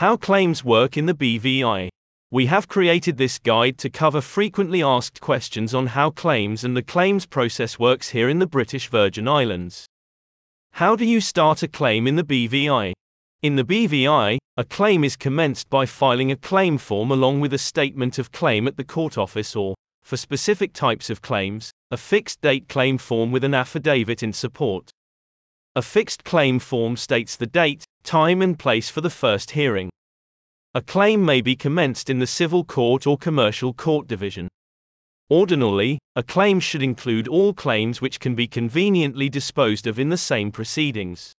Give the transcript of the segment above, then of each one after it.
How claims work in the BVI. We have created this guide to cover frequently asked questions on how claims and the claims process works here in the British Virgin Islands. How do you start a claim in the BVI? In the BVI, a claim is commenced by filing a claim form along with a statement of claim at the court office or, for specific types of claims, a fixed date claim form with an affidavit in support. A fixed claim form states the date, time, and place for the first hearing. A claim may be commenced in the civil court or commercial court division. Ordinarily, a claim should include all claims which can be conveniently disposed of in the same proceedings.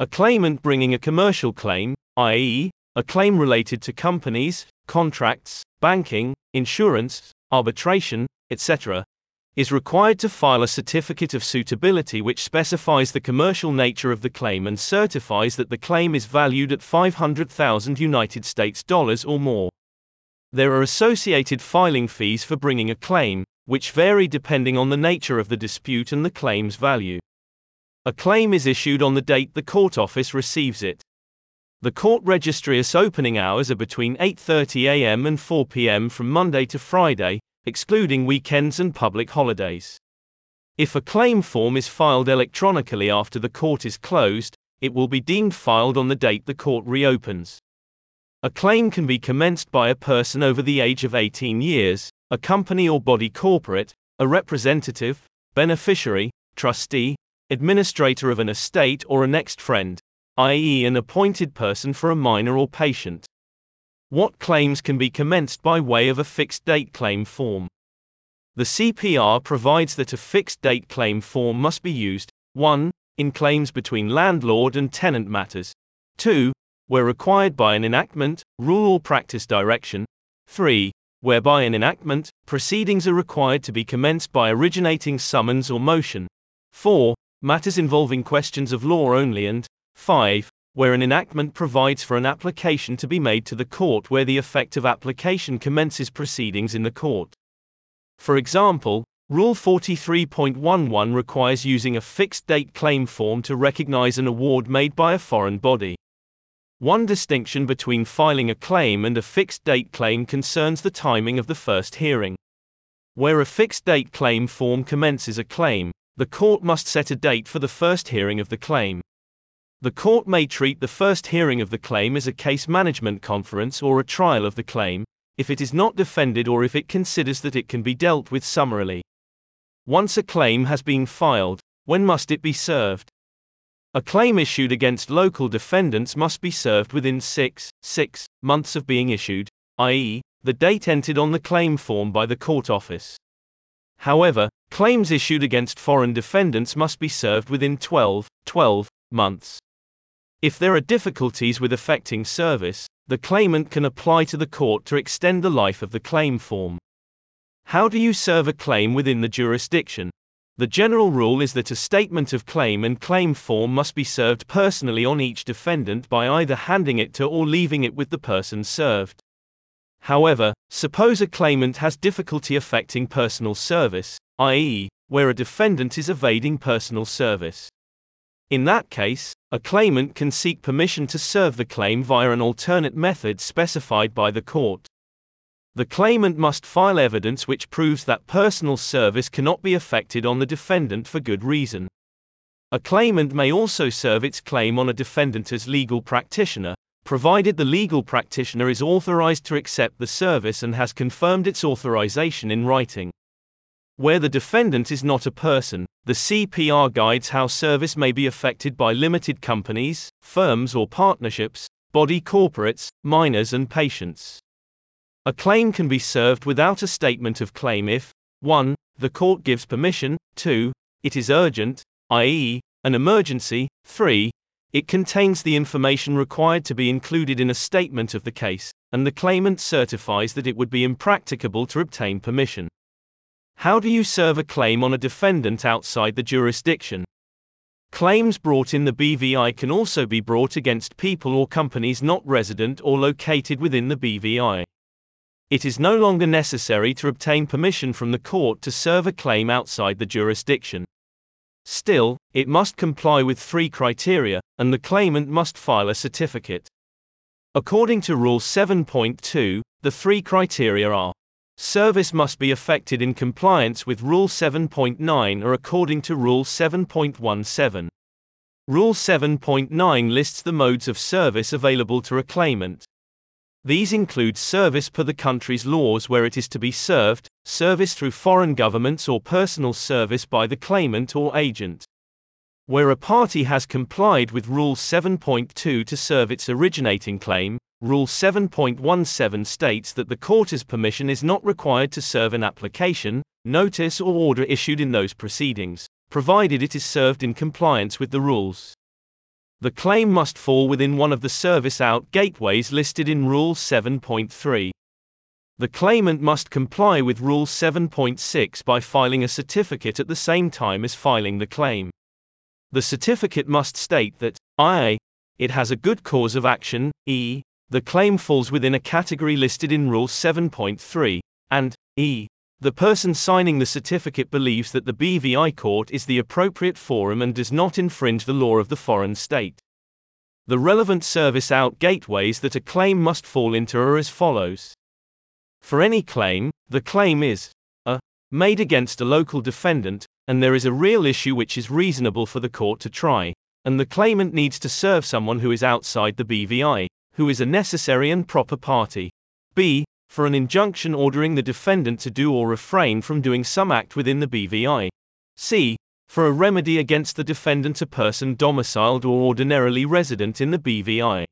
A claimant bringing a commercial claim, i.e., a claim related to companies, contracts, banking, insurance, arbitration, etc., is required to file a certificate of suitability which specifies the commercial nature of the claim and certifies that the claim is valued at 500,000 United States dollars or more. There are associated filing fees for bringing a claim, which vary depending on the nature of the dispute and the claim's value. A claim is issued on the date the court office receives it. The court registry's opening hours are between 8:30 a.m. and 4 p.m. from Monday to Friday, excluding weekends and public holidays. If a claim form is filed electronically after the court is closed, it will be deemed filed on the date the court reopens. A claim can be commenced by a person over the age of 18 years, a company or body corporate, a representative, beneficiary, trustee, administrator of an estate, or a next friend, i.e., an appointed person for a minor or patient. What claims can be commenced by way of a fixed date claim form? The CPR provides that a fixed date claim form must be used 1. in claims between landlord and tenant matters, 2. where required by an enactment, rule or practice direction, 3. whereby an enactment, proceedings are required to be commenced by originating summons or motion, 4. matters involving questions of law only, and 5 where an enactment provides for an application to be made to the court where the effective application commences proceedings in the court. For example, Rule 43.11 requires using a fixed date claim form to recognize an award made by a foreign body. One distinction between filing a claim and a fixed date claim concerns the timing of the first hearing. Where a fixed date claim form commences a claim, the court must set a date for the first hearing of the claim. The court may treat the first hearing of the claim as a case management conference or a trial of the claim, if it is not defended or if it considers that it can be dealt with summarily. Once a claim has been filed, when must it be served? A claim issued against local defendants must be served within 6, 6 months of being issued, i.e., the date entered on the claim form by the court office. However, claims issued against foreign defendants must be served within 12, 12 months. If there are difficulties with effecting service, the claimant can apply to the court to extend the life of the claim form. How do you serve a claim within the jurisdiction? The general rule is that a statement of claim and claim form must be served personally on each defendant by either handing it to or leaving it with the person served. However, suppose a claimant has difficulty affecting personal service, i.e., where a defendant is evading personal service. In that case, a claimant can seek permission to serve the claim via an alternate method specified by the court. The claimant must file evidence which proves that personal service cannot be effected on the defendant for good reason. A claimant may also serve its claim on a defendant as legal practitioner, provided the legal practitioner is authorized to accept the service and has confirmed its authorization in writing. Where the defendant is not a person, the CPR guides how service may be affected by limited companies, firms or partnerships, body corporates, minors and patients. A claim can be served without a statement of claim if 1. The court gives permission, 2. It is urgent, i.e., an emergency, 3. It contains the information required to be included in a statement of the case, and the claimant certifies that it would be impracticable to obtain permission. How do you serve a claim on a defendant outside the jurisdiction? Claims brought in the BVI can also be brought against people or companies not resident or located within the BVI. It is no longer necessary to obtain permission from the court to serve a claim outside the jurisdiction. Still, it must comply with three criteria, and the claimant must file a certificate. According to Rule 7.2, the three criteria are Service must be effected in compliance with Rule 7.9 or according to Rule 7.17. Rule 7.9 lists the modes of service available to a claimant. These include service per the country's laws where it is to be served, service through foreign governments or personal service by the claimant or agent. Where a party has complied with Rule 7.2 to serve its originating claim, Rule 7.17 states that the court's permission is not required to serve an application, notice, or order issued in those proceedings, provided it is served in compliance with the rules. The claim must fall within one of the service out gateways listed in Rule 7.3. The claimant must comply with Rule 7.6 by filing a certificate at the same time as filing the claim. The certificate must state that I. It has a good cause of action, e. The claim falls within a category listed in Rule 7.3, and e. The person signing the certificate believes that the BVI court is the appropriate forum and does not infringe the law of the foreign state. The relevant service out gateways that a claim must fall into are as follows. For any claim, the claim is made against a local defendant, and there is a real issue which is reasonable for the court to try, and the claimant needs to serve someone who is outside the BVI, who is a necessary and proper party. B. For an injunction ordering the defendant to do or refrain from doing some act within the BVI. C. For a remedy against the defendant a person domiciled or ordinarily resident in the BVI.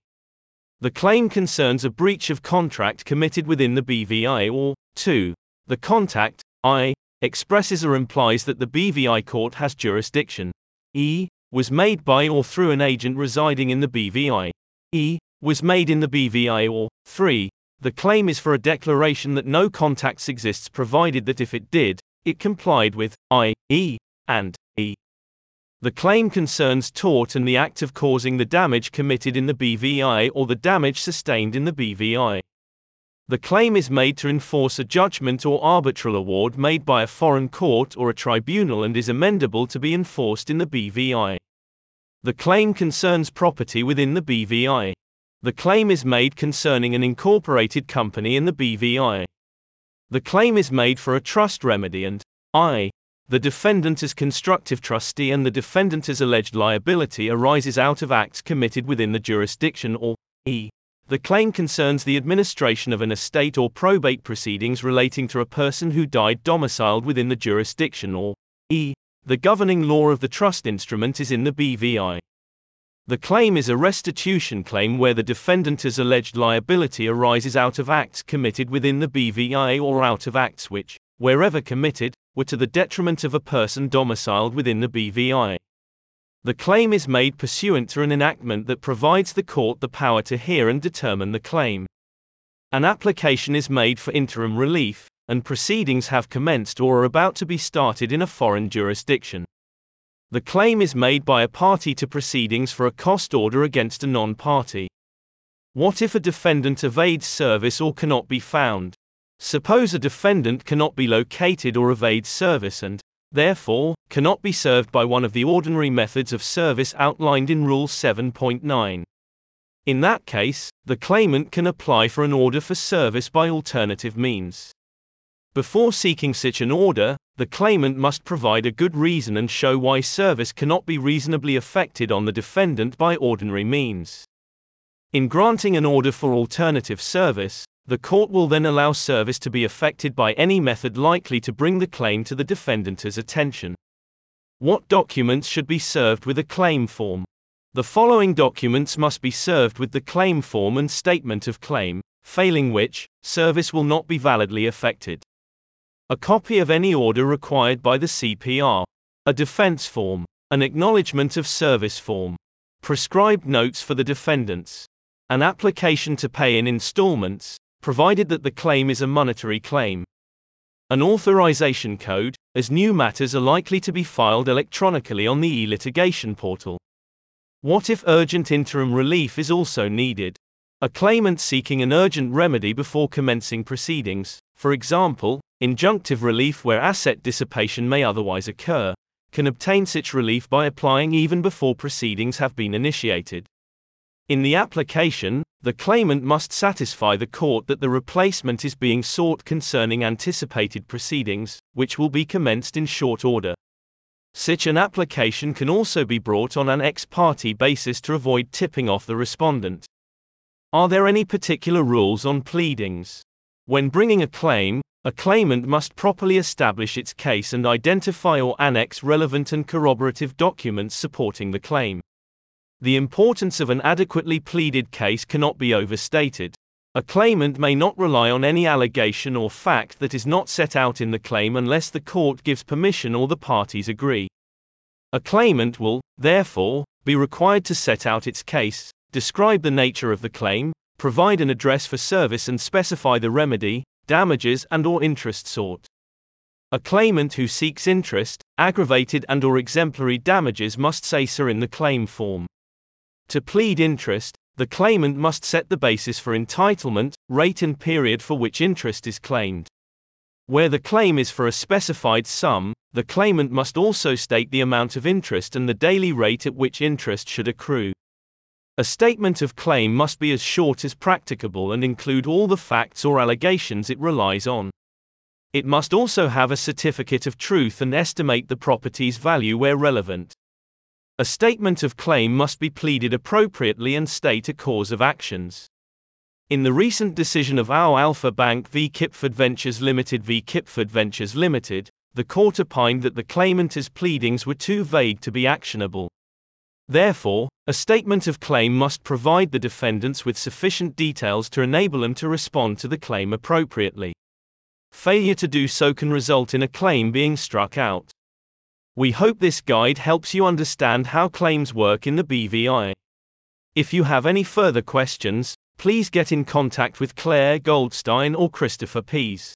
The claim concerns a breach of contract committed within the BVI or 2. The contact, I, expresses or implies that the BVI court has jurisdiction. E. Was made by or through an agent residing in the BVI. E was made in the BVI or 3. The claim is for a declaration that no contacts exists provided that if it did, it complied with I, E, and E. The claim concerns tort and the act of causing the damage committed in the BVI or the damage sustained in the BVI. The claim is made to enforce a judgment or arbitral award made by a foreign court or a tribunal and is amendable to be enforced in the BVI. The claim concerns property within the BVI. The claim is made concerning an incorporated company in the BVI. The claim is made for a trust remedy and I. The defendant as constructive trustee and the defendant as alleged liability arises out of acts committed within the jurisdiction or E. The claim concerns the administration of an estate or probate proceedings relating to a person who died domiciled within the jurisdiction or E. The governing law of the trust instrument is in the BVI. The claim is a restitution claim where the defendant's alleged liability arises out of acts committed within the BVI or out of acts which, wherever committed, were to the detriment of a person domiciled within the BVI. The claim is made pursuant to an enactment that provides the court the power to hear and determine the claim. An application is made for interim relief, and proceedings have commenced or are about to be started in a foreign jurisdiction. The claim is made by a party to proceedings for a cost order against a non party. What if a defendant evades service or cannot be found? Suppose a defendant cannot be located or evades service and, therefore, cannot be served by one of the ordinary methods of service outlined in Rule 7.9. In that case, the claimant can apply for an order for service by alternative means. Before seeking such an order, the claimant must provide a good reason and show why service cannot be reasonably effected on the defendant by ordinary means. In granting an order for alternative service, the court will then allow service to be effected by any method likely to bring the claim to the defendant's attention. What documents should be served with a claim form? The following documents must be served with the claim form and statement of claim, failing which, service will not be validly effected. A copy of any order required by the CPR. A defense form. An acknowledgement of service form. Prescribed notes for the defendants. An application to pay in installments, provided that the claim is a monetary claim. An authorization code, as new matters are likely to be filed electronically on the e litigation portal. What if urgent interim relief is also needed? A claimant seeking an urgent remedy before commencing proceedings, for example, injunctive relief where asset dissipation may otherwise occur, can obtain such relief by applying even before proceedings have been initiated. In the application, the claimant must satisfy the court that the replacement is being sought concerning anticipated proceedings, which will be commenced in short order. Such an application can also be brought on an ex parte basis to avoid tipping off the respondent. Are there any particular rules on pleadings? When bringing a claim, a claimant must properly establish its case and identify or annex relevant and corroborative documents supporting the claim. The importance of an adequately pleaded case cannot be overstated. A claimant may not rely on any allegation or fact that is not set out in the claim unless the court gives permission or the parties agree. A claimant will, therefore, be required to set out its case, describe the nature of the claim, provide an address for service and specify the remedy, damages and or interest sought. A claimant who seeks interest, aggravated and or exemplary damages must say so in the claim form. To plead interest, the claimant must set the basis for entitlement, rate, and period for which interest is claimed. Where the claim is for a specified sum, the claimant must also state the amount of interest and the daily rate at which interest should accrue. A statement of claim must be as short as practicable and include all the facts or allegations it relies on. It must also have a certificate of truth and estimate the property's value where relevant. A statement of claim must be pleaded appropriately and state a cause of actions. In the recent decision of our Alpha Bank v Kipford Ventures Limited v Kipford Ventures Limited, the court opined that the claimant's pleadings were too vague to be actionable. Therefore, a statement of claim must provide the defendants with sufficient details to enable them to respond to the claim appropriately. Failure to do so can result in a claim being struck out. We hope this guide helps you understand how claims work in the BVI. If you have any further questions, please get in contact with Claire Goldstein or Christopher Pease.